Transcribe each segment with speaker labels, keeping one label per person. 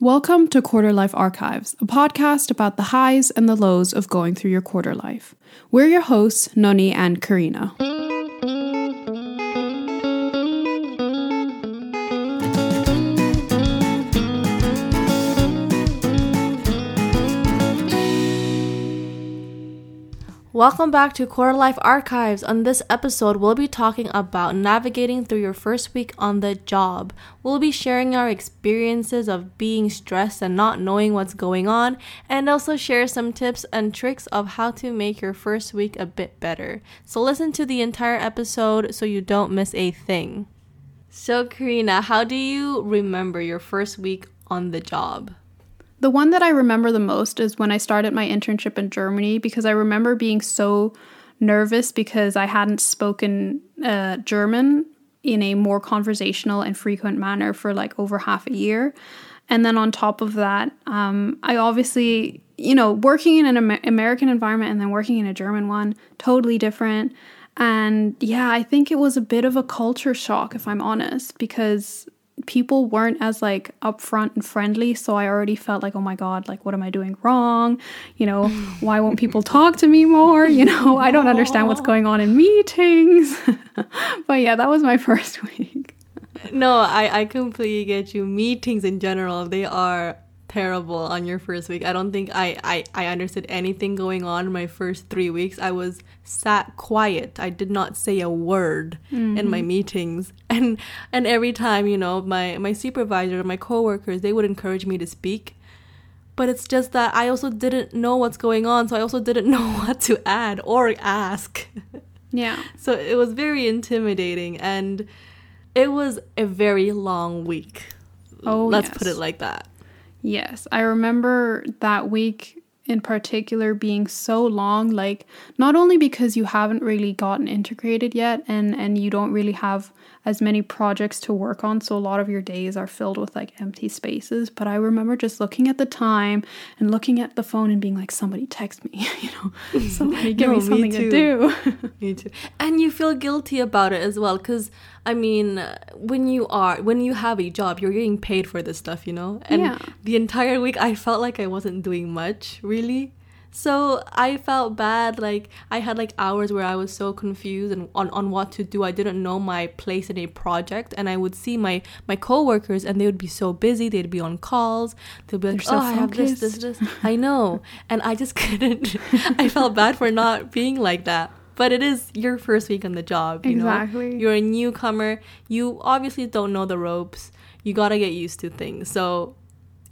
Speaker 1: Welcome to Quarter Life Archives, a podcast about the highs and the lows of going through your quarter life. We're your hosts, Noni and Karina.
Speaker 2: Welcome back to Quarter Life Archives. On this episode, we'll be talking about navigating through your first week on the job. We'll be sharing our experiences of being stressed and not knowing what's going on, and also share some tips and tricks of how to make your first week a bit better. So, listen to the entire episode so you don't miss a thing. So, Karina, how do you remember your first week on the job?
Speaker 1: The one that I remember the most is when I started my internship in Germany because I remember being so nervous because I hadn't spoken uh, German in a more conversational and frequent manner for like over half a year. And then on top of that, um, I obviously, you know, working in an Amer- American environment and then working in a German one, totally different. And yeah, I think it was a bit of a culture shock, if I'm honest, because people weren't as like upfront and friendly so i already felt like oh my god like what am i doing wrong? You know why won't people talk to me more? You know i don't understand what's going on in meetings. But yeah that was my first week.
Speaker 2: No i i completely get you. Meetings in general they are terrible on your first week. I don't think I, I, I understood anything going on my first three weeks. I was sat quiet. I did not say a word mm-hmm. in my mm-hmm. meetings. And and every time, you know, my, my supervisor, and my coworkers, they would encourage me to speak. But it's just that I also didn't know what's going on, so I also didn't know what to add or ask.
Speaker 1: Yeah.
Speaker 2: so it was very intimidating and it was a very long week. Oh, let's yes. put it like that.
Speaker 1: Yes, I remember that week in particular being so long like not only because you haven't really gotten integrated yet and and you don't really have as many projects to work on so a lot of your days are filled with like empty spaces. But i remember just looking at the time and looking at the phone and being like somebody text me you know? Somebody give no, me something me to do.
Speaker 2: Me too. And you feel guilty about it as well because i mean when you are when you have a job you're getting paid for this stuff you know? And yeah. the entire week i felt like i wasn't doing much really so I felt bad. Like I had like hours where I was so confused and on, on what to do. I didn't know my place in a project, and I would see my my coworkers, and they would be so busy. They'd be on calls. They'd be like, so "Oh, focused. I have this, this, this." I know, and I just couldn't. I felt bad for not being like that. But it is your first week on the job. You exactly. Know? You're a newcomer. You obviously don't know the ropes. You gotta get used to things. So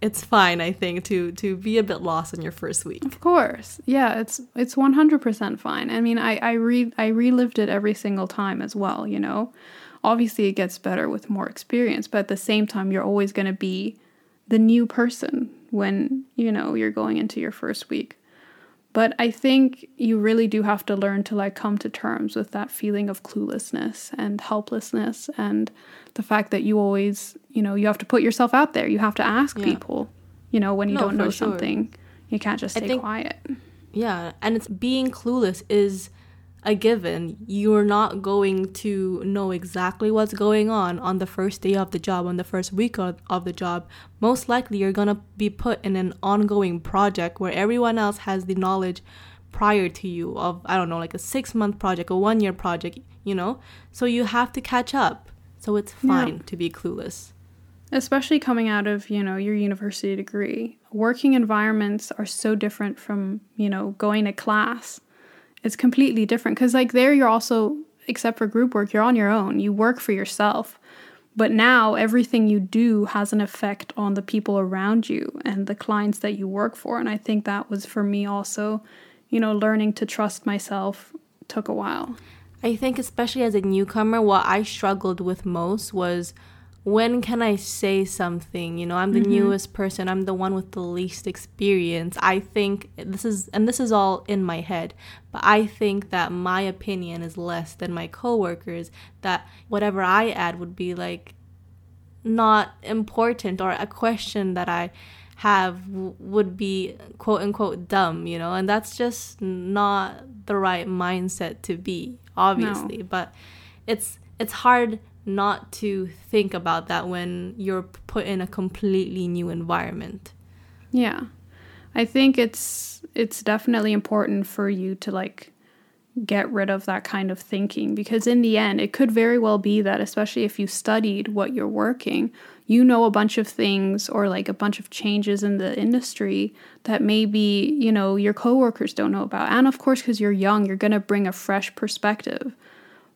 Speaker 2: it's fine i think to to be a bit lost in your first week.
Speaker 1: Of course. Yeah it's it's 100% fine. I mean i i re i relived it every single time as well you know? Obviously it gets better with more experience but at the same time you're always going to be the new person when you know you're going into your first week but I think you really do have to learn to like come to terms with that feeling of cluelessness and helplessness and the fact that you always, you know, you have to put yourself out there. You have to ask yeah. people, you know, when you no, don't know sure. something. You can't just stay think, quiet.
Speaker 2: Yeah, and it's being clueless is a given. You're not going to know exactly what's going on on the first day of the job, on the first week of, of the job. Most likely, you're going to be put in an ongoing project where everyone else has the knowledge prior to you of, I don't know, like a six month project, a one year project, you know? So you have to catch up. So it's fine yeah. to be clueless.
Speaker 1: Especially coming out of, you know, your university degree. Working environments are so different from, you know, going to class it's completely different because like there you're also except for group work you're on your own. You work for yourself. But now everything you do has an effect on the people around you and the clients that you work for. And i think that was for me also you know learning to trust myself took a while.
Speaker 2: I think especially as a newcomer what i struggled with most was when can I say something? You know, I'm the mm-hmm. newest person. I'm the one with the least experience. I think this is, and this is all in my head, but I think that my opinion is less than my coworkers. That whatever I add would be like not important, or a question that I have would be quote unquote dumb, you know, and that's just not the right mindset to be, obviously. No. But it's it's hard not to think about that when you're put in a completely new environment.
Speaker 1: Yeah. I think it's it's definitely important for you to like get rid of that kind of thinking because in the end it could very well be that especially if you studied what you're working you know a bunch of things or like a bunch of changes in the industry that maybe you know your coworkers don't know about and of course because you're young you're going to bring a fresh perspective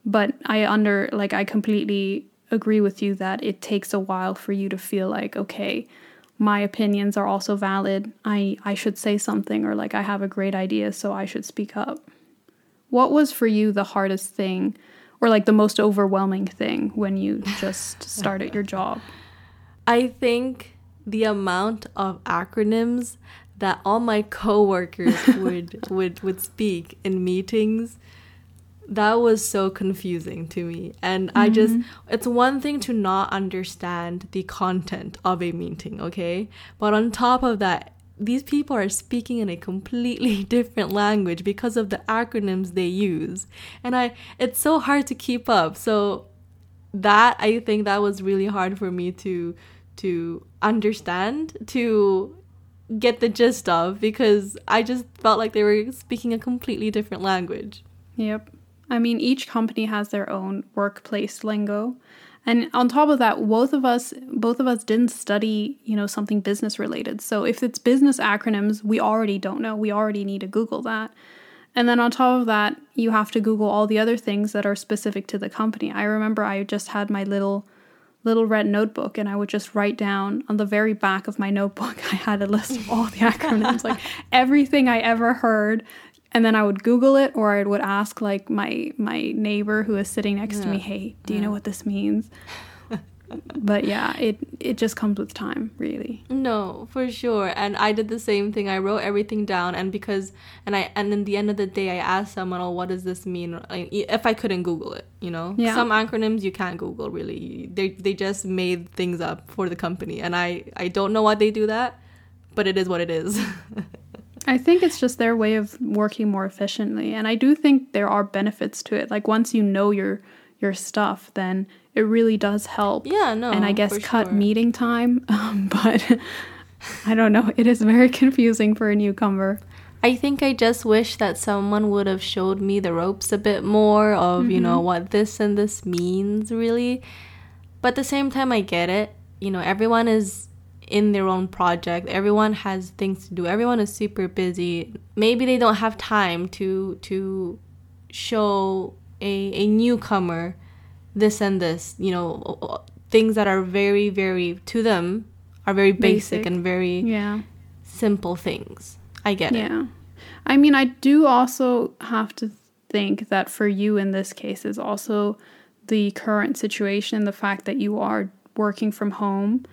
Speaker 1: but i under like i completely agree with you that it takes a while for you to feel like okay my opinions are also valid i i should say something or like i have a great idea so i should speak up what was for you the hardest thing or like the most overwhelming thing when you just started your job?
Speaker 2: I think the amount of acronyms that all my coworkers would would would speak in meetings that was so confusing to me. And mm-hmm. i just it's one thing to not understand the content of a meeting okay? But on top of that these people are speaking in a completely different language because of the acronyms they use. And i it's so hard to keep up. So that i think that was really hard for me to to understand to get the gist of because i just felt like they were speaking a completely different language.
Speaker 1: Yep i mean each company has their own workplace lingo and on top of that, both of us both of us didn't study, you know, something business related. So if it's business acronyms, we already don't know. We already need to Google that. And then on top of that, you have to Google all the other things that are specific to the company. I remember I just had my little little red notebook and I would just write down on the very back of my notebook I had a list of all the acronyms like everything I ever heard and then I would Google it, or I would ask like my my neighbor who is sitting next yeah. to me, "Hey, do you know what this means?" but yeah, it it just comes with time, really.
Speaker 2: No, for sure. And I did the same thing. I wrote everything down, and because and I and in the end of the day, I asked someone, "Oh, what does this mean?" Like, if I couldn't Google it, you know, yeah. some acronyms you can't Google. Really, they they just made things up for the company, and I I don't know why they do that, but it is what it is.
Speaker 1: I think it's just their way of working more efficiently. And I do think there are benefits to it. Like once you know your your stuff, then it really does help.
Speaker 2: Yeah, no.
Speaker 1: And I guess cut sure. meeting time. Um, but I don't know. It is very confusing for a newcomer.
Speaker 2: I think I just wish that someone would have showed me the ropes a bit more of, mm-hmm. you know, mm-hmm. what this and this means really. But at the same time I get it. You know, everyone is in their own project. Everyone has things to do. Everyone is super busy. Maybe they don't have time to to show a, a newcomer this and this, you know, things that are very very to them are very basic, basic. and very
Speaker 1: yeah.
Speaker 2: simple things. I get
Speaker 1: yeah. it. Yeah. I mean, I do also have to think that for you in this case is also the current situation, the fact that you are working from home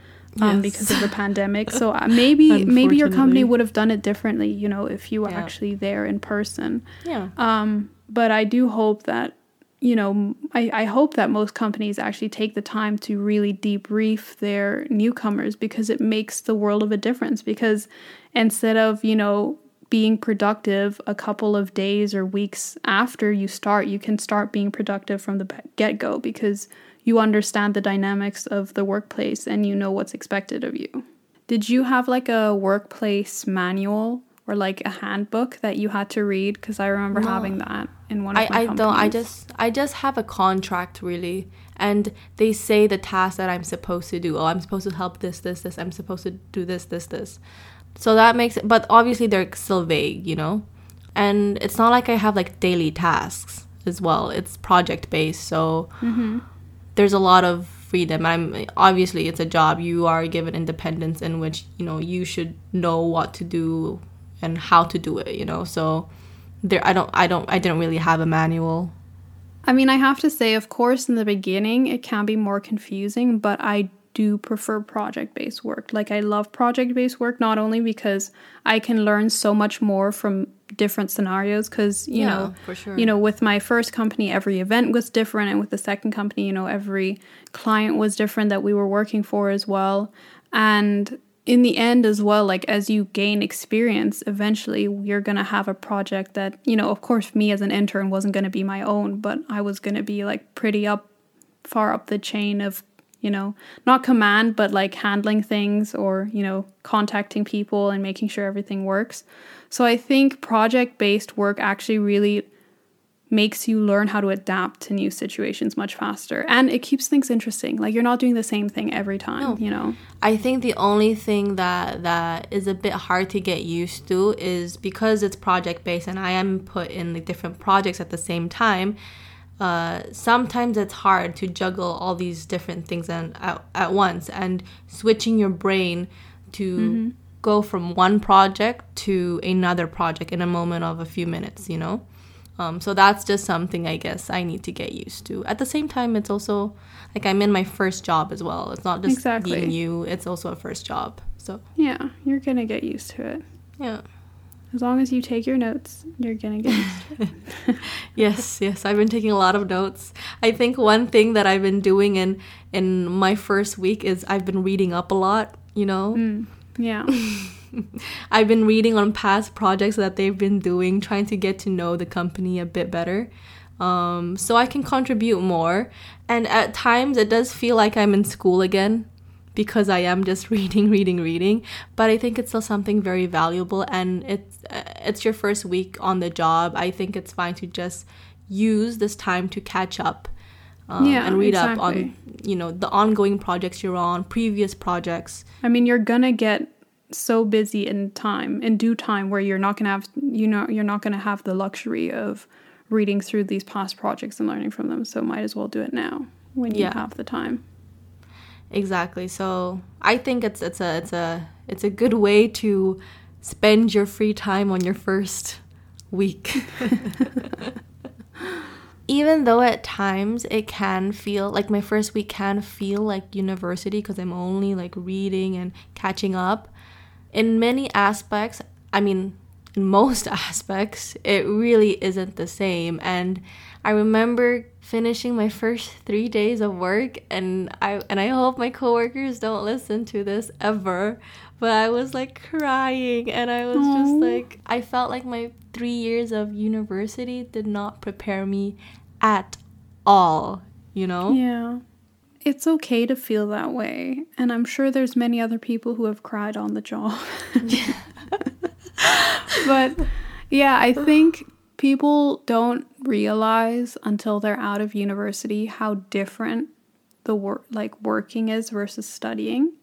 Speaker 1: um, yes. because of the pandemic. So uh, maybe maybe your company would have done it differently, you know, if you were yeah. actually there in person.
Speaker 2: Yeah.
Speaker 1: Um, but I do hope that you know I, I hope that most companies actually take the time to really debrief their newcomers because it makes the world of a difference because instead of you know being productive a couple of days or weeks after you start you can start being productive from the get-go because you understand the dynamics of the workplace and you know what's expected of you. Did you have like a workplace manual or like a handbook that you had to read? Because I remember no. having that in one of I, my I companies. don't.
Speaker 2: I just I just have a contract really, and they say the tasks that I'm supposed to do. Oh, I'm supposed to help this, this, this. I'm supposed to do this, this, this. So that makes it. But obviously they're still vague, you know. And it's not like I have like daily tasks as well. It's project based, so. Mm-hmm there's a lot of freedom. I'm obviously it's a job. You are given independence in which you know you should know what to do and how to do it. You know, so there I don't I don't I didn't really have a manual.
Speaker 1: I mean, I have to say, of course, in the beginning it can be more confusing, but I do prefer project based work. Like, I love project based work not only because I can learn so much more from different scenarios because you yeah, know
Speaker 2: for sure.
Speaker 1: you know with my first company every event was different and with the second company you know every client was different that we were working for as well and in the end as well like as you gain experience eventually you're going to have a project that you know of course me as an intern wasn't going to be my own but i was going to be like pretty up far up the chain of you know, not command, but like handling things or, you know, contacting people and making sure everything works. So I think project based work actually really makes you learn how to adapt to new situations much faster and it keeps things interesting like you're not doing the same thing every time no. you know
Speaker 2: i think the only thing that that is a bit hard to get used to is because it's project based and i am put in the different projects at the same time uh, sometimes it's hard to juggle all these different things and, at, at once and switching your brain to mm-hmm. go from one project to another project in a moment of a few minutes you know um, so that's just something I guess I need to get used to. At the same time, it's also like I'm in my first job as well. It's not just exactly. being you; it's also a first job. So
Speaker 1: yeah, you're gonna get used to it.
Speaker 2: Yeah.
Speaker 1: As long as you take your notes, you're gonna get
Speaker 2: it. yes, yes, I've been taking a lot of notes. I think one thing that I've been doing in in my first week is I've been reading up a lot. You know.
Speaker 1: Mm, yeah.
Speaker 2: I've been reading on past projects that they've been doing, trying to get to know the company a bit better. Um, so I can contribute more. And at times it does feel like I'm in school again because I am just reading, reading, reading. But I think it's still something very valuable, and it's it's your first week on the job. I think it's fine to just use this time to catch up. Um, yeah, and read exactly. up on you know the ongoing projects you're on, previous projects.
Speaker 1: I mean, you're gonna get so busy in time in due time where you're not going to have you know you're not to have the luxury of reading through these past projects and learning from them so might as well do it now when you yeah. have the time
Speaker 2: exactly so i think it's it's a it's a it's a good way to spend your free time on your first week even though at times it can feel like my first week can feel like university because i'm only like reading and catching up in many aspects, I mean, in most aspects, it really isn't the same. And I remember finishing my first three days of work, and I and I hope my coworkers don't listen to this ever. But I was like crying, and I was Aww. just like, I felt like my three years of university did not prepare me at all. You know?
Speaker 1: Yeah it's okay to feel that way. And I'm sure there's many other people who have cried on the job. but yeah, I think people don't realize until they're out of university how different the work like working is versus studying.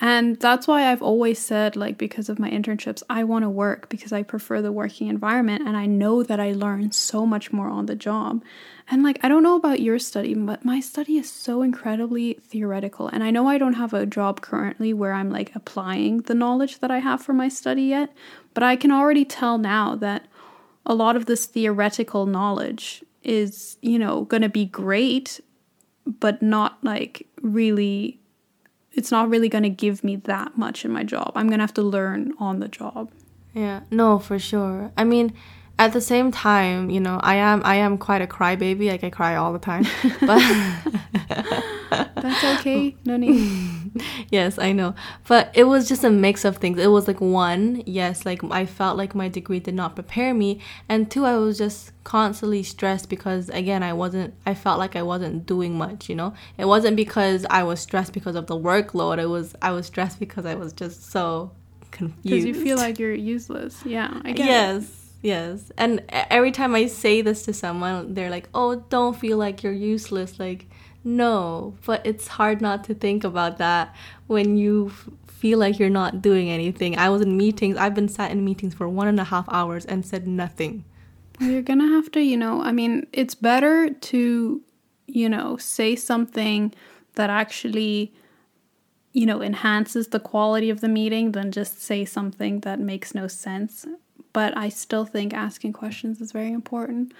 Speaker 1: And that's why I've always said, like, because of my internships, I want to work because I prefer the working environment and I know that I learn so much more on the job. And, like, I don't know about your study, but my study is so incredibly theoretical. And I know I don't have a job currently where I'm like applying the knowledge that I have for my study yet, but I can already tell now that a lot of this theoretical knowledge is, you know, going to be great, but not like really it's not really going to give me that much in my job. I'm going to have to learn on the job.
Speaker 2: Yeah, no, for sure. I mean, at the same time, you know, I am I am quite a crybaby. Like I cry all the time. But
Speaker 1: that's okay. No need.
Speaker 2: yes, I know. But it was just a mix of things. It was like one, yes, like I felt like my degree did not prepare me, and two, I was just constantly stressed because again, I wasn't. I felt like I wasn't doing much. You know, it wasn't because I was stressed because of the workload. It was I was stressed because I was just so confused. Because
Speaker 1: you feel like you're useless. Yeah, I guess.
Speaker 2: Yes yes. And every time i say this to someone they're like oh don't feel like you're useless. Like no. But it's hard not to think about that when you feel like you're not doing anything. I was in meetings i've been sat in meetings for one and a half hours and said nothing.
Speaker 1: You're gonna have to you know i mean it's better to you know say something that actually you know enhances the quality of the meeting than just say something that makes no sense but I still think asking questions is very important.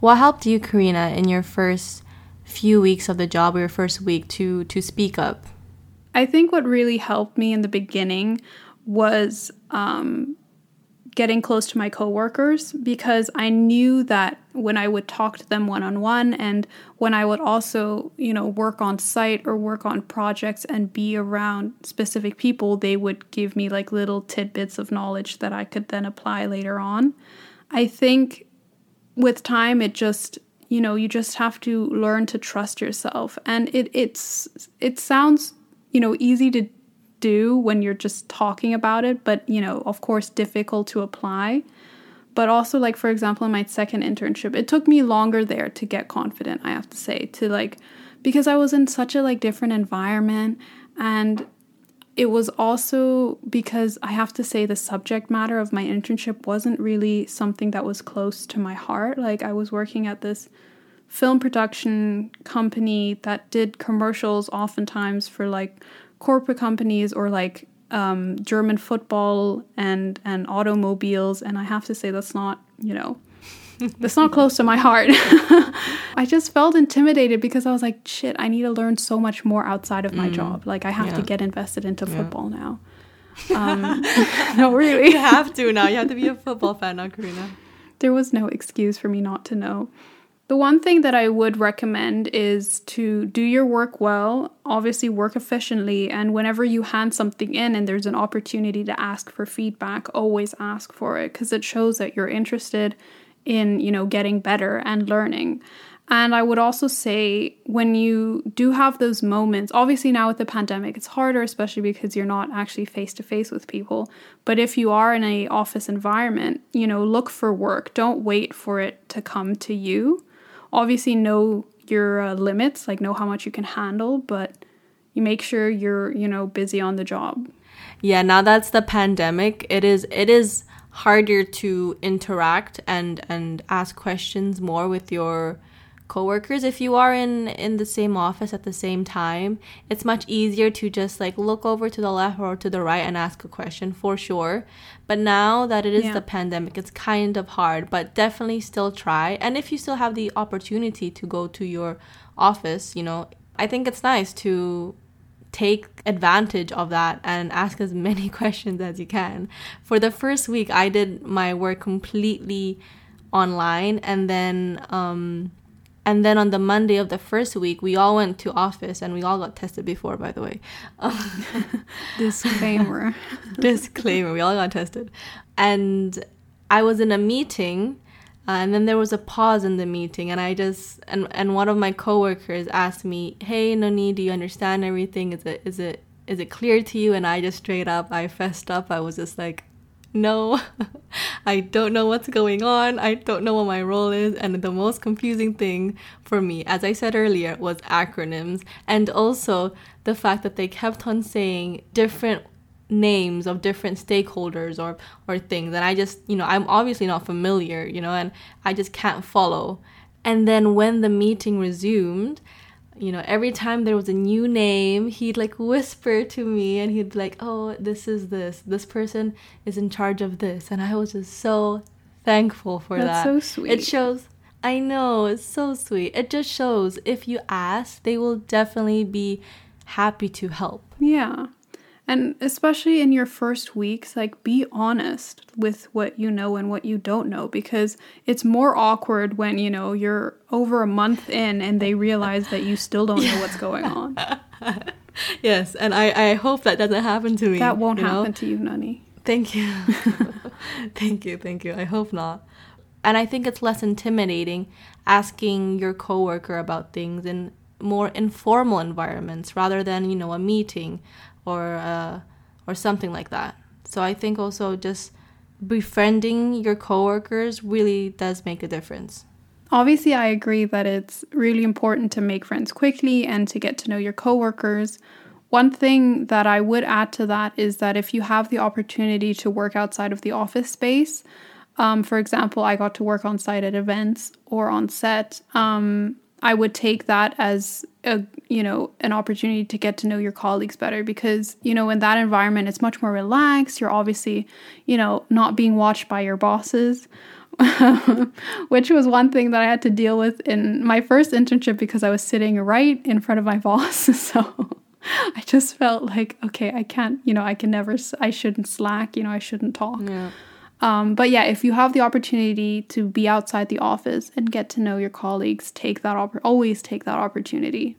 Speaker 2: What helped you, Karina, in your first few weeks of the job or your first week to to speak up?
Speaker 1: I think what really helped me in the beginning was um, getting close to my coworkers because I knew that when I would talk to them one on one and when I would also, you know, work on site or work on projects and be around specific people, they would give me like little tidbits of knowledge that I could then apply later on. I think with time it just you know, you just have to learn to trust yourself. And it it's it sounds, you know, easy to do when you're just talking about it, but you know, of course difficult to apply. But also like for example in my second internship, it took me longer there to get confident, I have to say, to like because I was in such a like different environment and it was also because I have to say the subject matter of my internship wasn't really something that was close to my heart. Like I was working at this film production company that did commercials oftentimes for like corporate companies or like um, German football and and automobiles and I have to say that's not, you know, that's not close to my heart. I just felt intimidated because I was like, shit, I need to learn so much more outside of my mm. job. Like, I have yeah. to get invested into yeah. football now. Um, no, really.
Speaker 2: You have to now. You have to be a football fan now, Karina.
Speaker 1: There was no excuse for me not to know. The one thing that I would recommend is to do your work well, obviously, work efficiently, and whenever you hand something in and there's an opportunity to ask for feedback, always ask for it because it shows that you're interested in, you know, getting better and learning. And I would also say when you do have those moments, obviously now with the pandemic, it's harder, especially because you're not actually face to face with people. But if you are in a office environment, you know, look for work. Don't wait for it to come to you. Obviously, know your uh, limits, like know how much you can handle, but you make sure you're, you know, busy on the job.
Speaker 2: Yeah, now that's the pandemic. It is it is harder to interact and and ask questions more with your coworkers if you are in in the same office at the same time it's much easier to just like look over to the left or to the right and ask a question for sure but now that it is yeah. the pandemic it's kind of hard but definitely still try and if you still have the opportunity to go to your office you know i think it's nice to take advantage of that and ask as many questions as you can. For the first week, I did my work completely online, and then um, and then on the Monday of the first week, we all went to office and we all got tested before, by the way.
Speaker 1: Disclaimer.
Speaker 2: Disclaimer. We all got tested, and I was in a meeting uh, and then there was a pause in the meeting, and I just and and one of my coworkers asked me, "Hey, Noni, do you understand everything? Is it is it is it clear to you?" And I just straight up, I fessed up. I was just like, "No, I don't know what's going on. I don't know what my role is." And the most confusing thing for me, as I said earlier, was acronyms, and also the fact that they kept on saying different names of different stakeholders or or things and I just you know I'm obviously not familiar you know and I just can't follow and then when the meeting resumed you know every time there was a new name he'd like whisper to me and he'd be like oh this is this. This person is in charge of this. And I was just so thankful for
Speaker 1: That's
Speaker 2: that.
Speaker 1: so sweet.
Speaker 2: It shows I know it's so sweet. It just shows if you ask they will definitely be happy to help.
Speaker 1: Yeah and especially in your first weeks, like be honest with what you know and what you don't know because it's more awkward when, you know, you're over a month in and they realize that you still don't know what's going on.
Speaker 2: yes, and I, I hope that doesn't happen to me.
Speaker 1: That won't happen know? to you, Noni.
Speaker 2: Thank you. thank you, thank you. I hope not. And I think it's less intimidating asking your coworker about things in more informal environments rather than, you know, a meeting or uh, or something like that. So I think also just befriending your coworkers really does make a difference.
Speaker 1: Obviously, I agree that it's really important to make friends quickly and to get to know your coworkers. One thing that I would add to that is that if you have the opportunity to work outside of the office space, um, for example, I got to work on site at events or on set. Um, I would take that as a you know an opportunity to get to know your colleagues better because you know in that environment it's much more relaxed. You're obviously you know not being watched by your bosses. which was one thing that I had to deal with in my first internship because I was sitting right in front of my boss. So I just felt like, okay, I can't, you know, I can never, I shouldn't slack, you know, I shouldn't talk. Yeah. Um, but yeah, if you have the opportunity to be outside the office and get to know your colleagues, take that op- always take that opportunity.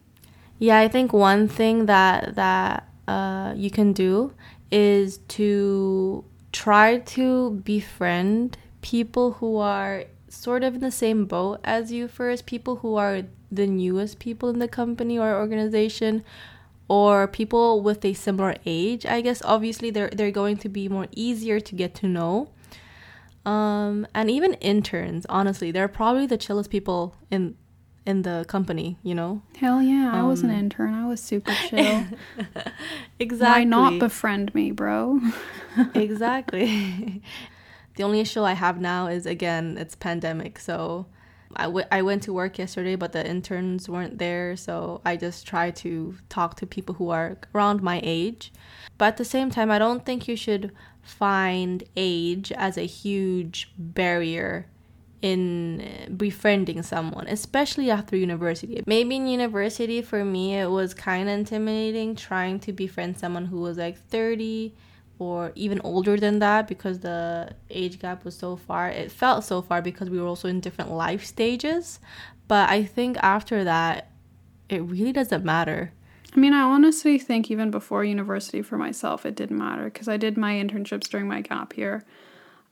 Speaker 2: Yeah, I think one thing that that uh, you can do is to try to befriend people who are sort of in the same boat as you first, people who are the newest people in the company or organization or people with a similar age, I guess obviously they're they're going to be more easier to get to know. Um, and even interns, honestly, they're probably the chillest people in in the company, you know?
Speaker 1: Hell yeah, um, I was an um, intern. I was super chill. exactly. Why not befriend me, bro?
Speaker 2: exactly. the only issue I have now is again, it's pandemic, so I, w- I went to work yesterday, but the interns weren't there, so I just try to talk to people who are around my age. But at the same time, I don't think you should find age as a huge barrier in befriending someone, especially after university. Maybe in university, for me, it was kind of intimidating trying to befriend someone who was like 30 or even older than that because the age gap was so far. It felt so far because we were also in different life stages. But I think after that, it really doesn't matter.
Speaker 1: I mean, I honestly think even before university for myself, it didn't matter because I did my internships during my gap year.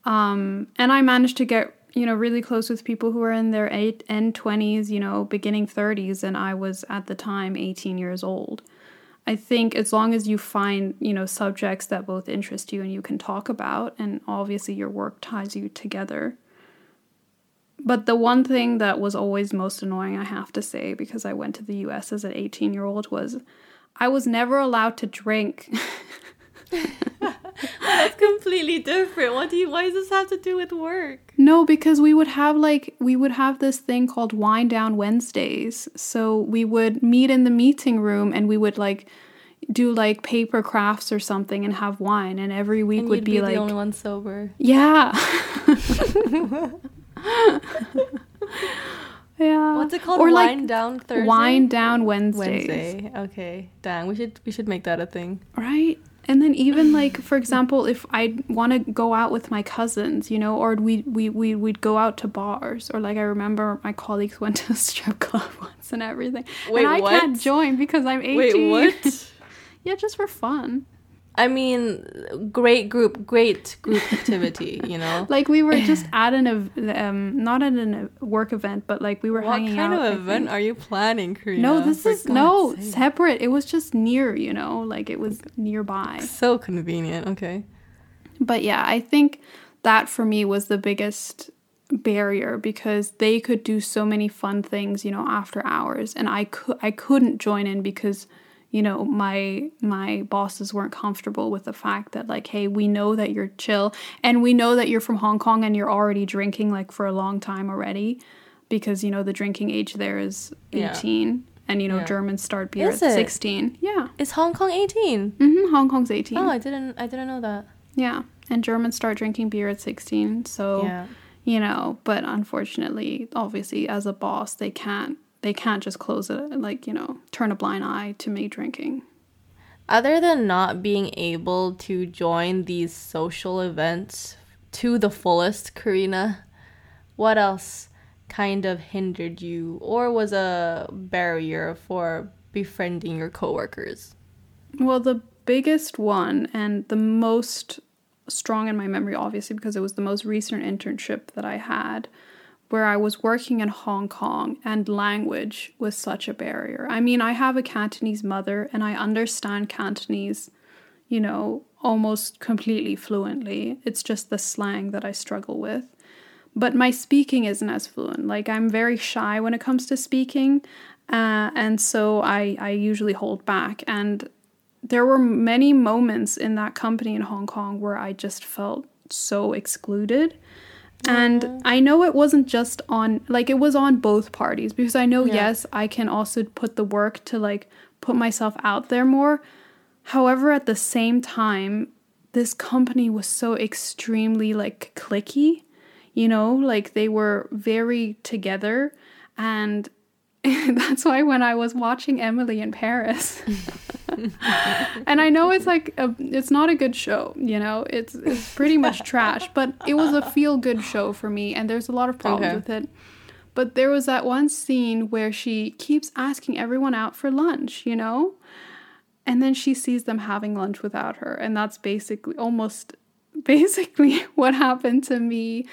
Speaker 1: Um, and I managed to get you know, really close with people who were in their eight and 20s, you know, beginning 30s, and I was at the time 18 years old. I think as long as you find, you know, subjects that both interest you and you can talk about, and obviously your work ties you together. But the one thing that was always most annoying, I have to say, because I went to the US as an 18 year old, was I was never allowed to drink.
Speaker 2: That's completely different. What do you why does this have to do with work?
Speaker 1: No, because we would have like we would have this thing called wind down Wednesdays. So we would meet in the meeting room and we would like do like paper crafts or something and have wine and every week and would be, be like
Speaker 2: the only one sober.
Speaker 1: Yeah.
Speaker 2: yeah. What's it called? Or wind like down Thursday.
Speaker 1: Wind down Wednesdays.
Speaker 2: Wednesday. Okay. Dang, we should we should make that a thing.
Speaker 1: Right. And then even like for example, if I want to go out with my cousins, you know, or we we we we'd go out to bars, or like I remember my colleagues went to a strip club once and everything, Wait, and I what? can't join because I'm eighteen. Wait, what? yeah, just for fun.
Speaker 2: I mean, great group, great group activity, you know.
Speaker 1: like we were just at an um, not at a work event, but like we were what hanging out.
Speaker 2: What kind of event are you planning, Karina?
Speaker 1: No, this is God's no sake. separate. It was just near, you know, like it was nearby.
Speaker 2: So convenient. Okay.
Speaker 1: But yeah, I think that for me was the biggest barrier because they could do so many fun things, you know, after hours, and I could I couldn't join in because you know my my bosses weren't comfortable with the fact that like hey we know that you're chill and we know that you're from Hong Kong and you're already drinking like for a long time already because you know the drinking age there is 18 yeah. and you know yeah. Germans start beer is at it? 16 yeah
Speaker 2: is Hong Kong 18
Speaker 1: mm-hmm Hong Kong's 18
Speaker 2: oh I didn't I didn't know that
Speaker 1: yeah and Germans start drinking beer at 16 so yeah. you know but unfortunately obviously as a boss they can't they can't just close it like you know turn a blind eye to me drinking.
Speaker 2: Other than not being able to join these social events to the fullest karina what else kind of hindered you or was a barrier for befriending your coworkers?
Speaker 1: Well the biggest one and the most strong in my memory obviously because it was the most recent internship that i had where I was working in Hong Kong and language was such a barrier. I mean, I have a Cantonese mother and I understand Cantonese, you know, almost completely fluently. It's just the slang that I struggle with. But my speaking isn't as fluent. Like, I'm very shy when it comes to speaking. Uh, and so I, I usually hold back. And there were many moments in that company in Hong Kong where I just felt so excluded and I know it wasn't just on, like, it was on both parties because I know, yeah. yes, I can also put the work to, like, put myself out there more. However, at the same time, this company was so extremely, like, clicky, you know, like, they were very together. And that's why when I was watching Emily in Paris, and I know it's like a, it's not a good show, you know. It's it's pretty much trash, but it was a feel good show for me and there's a lot of problems okay. with it. But there was that one scene where she keeps asking everyone out for lunch, you know? And then she sees them having lunch without her, and that's basically almost basically what happened to me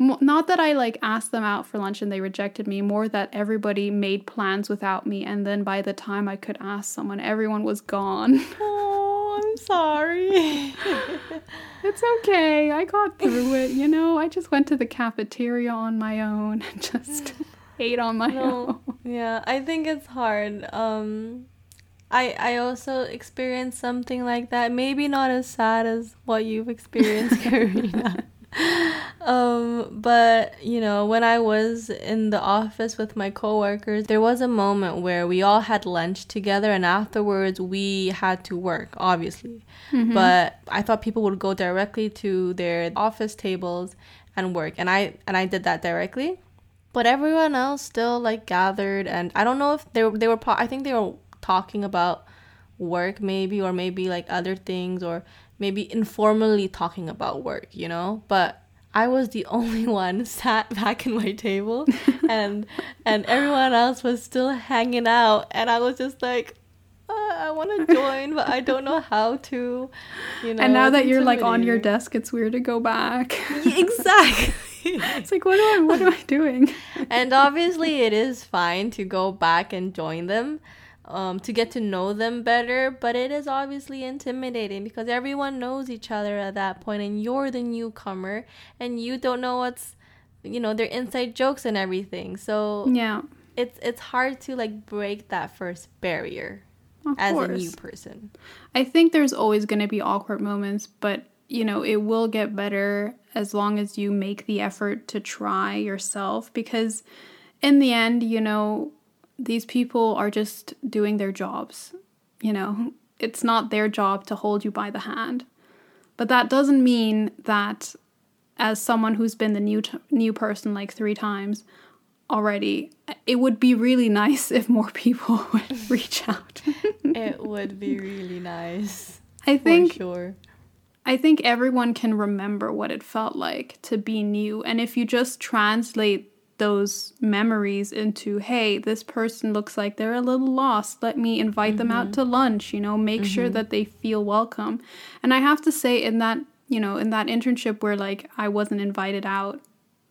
Speaker 1: not that I like asked them out for lunch and they rejected me, more that everybody made plans without me. And then by the time I could ask someone, everyone was gone.
Speaker 2: Oh, I'm sorry.
Speaker 1: it's okay. I got through it. You know, I just went to the cafeteria on my own and just ate on my no,
Speaker 2: own. Yeah, I think it's hard. Um, I I also experienced something like that. Maybe not as sad as what you've experienced, Karina. Um, but you know, when I was in the office with my coworkers, there was a moment where we all had lunch together, and afterwards we had to work, obviously. Mm-hmm. But I thought people would go directly to their office tables and work, and I and I did that directly. But everyone else still like gathered, and I don't know if they were, they were. I think they were talking about work maybe or maybe like other things or maybe informally talking about work you know but i was the only one sat back in my table and and everyone else was still hanging out and i was just like uh, I want to join, but I don't know how to, you know.
Speaker 1: And now that you're like on your desk, it's weird to go back.
Speaker 2: exactly.
Speaker 1: it's like what am I what am I doing?
Speaker 2: and obviously, it is fine to go back and join them, um, to get to know them better, but it is obviously intimidating because everyone knows each other at that point, and you're the newcomer, and you don't know what's, you know, their inside jokes and everything. So
Speaker 1: yeah,
Speaker 2: it's it's hard to like break that first barrier of as course. a new person.
Speaker 1: I think there's always going to be awkward moments, but you know, it will get better as long as you make the effort to try yourself because in the end, you know, these people are just doing their jobs. You know, it's not their job to hold you by the hand. But that doesn't mean that as someone who's been the new t- new person like 3 times already, it would be really nice if more people would reach out.
Speaker 2: it would be really nice.
Speaker 1: I think sure. I think everyone can remember what it felt like to be new and if you just translate those memories into hey this person looks like they're a little lost let me invite mm-hmm. them out mm-hmm. to lunch you know make mm-hmm. sure that they feel welcome and i have to say in that you know in that internship where like i wasn't invited out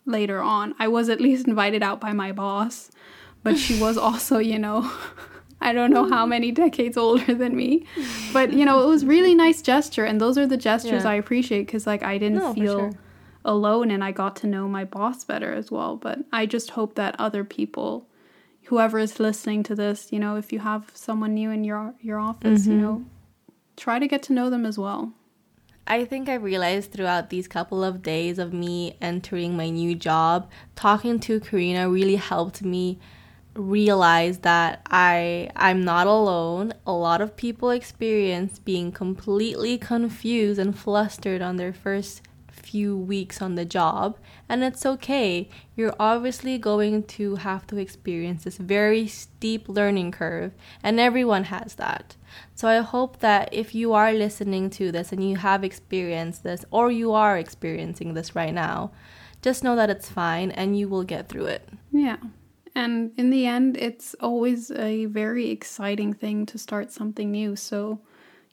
Speaker 1: later on i was at least invited out by my boss but she was also you know I don't know how many decades older than me. But, you know, it was really nice gesture. And those are the gestures yeah. I appreciate because, like, I didn't no, feel sure alone and I got to know my boss better as well. But I just hope that other people, whoever is listening to this, you know, if you have someone new in your your office, mm-hmm. you know, try to get to know them as well.
Speaker 2: I think I realized throughout these couple of days of me entering my new job, talking to Karina really helped me realize that I I'm not alone. A lot of people experience being completely confused and flustered on their first few weeks on the job, and it's okay. You're obviously going to have to experience this very steep learning curve, and everyone has that. So I hope that if you are listening to this and you have experienced this, or you are experiencing this right now, just know that it's fine and you will get through it.
Speaker 1: Yeah. And in the end, it's always a very exciting thing to start something new. So,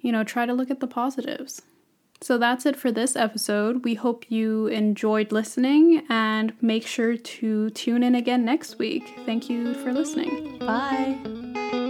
Speaker 1: you know, try to look at the positives. So that's it for this episode. We hope you enjoyed listening and make sure to tune in again next week. Thank you for listening.
Speaker 2: Bye.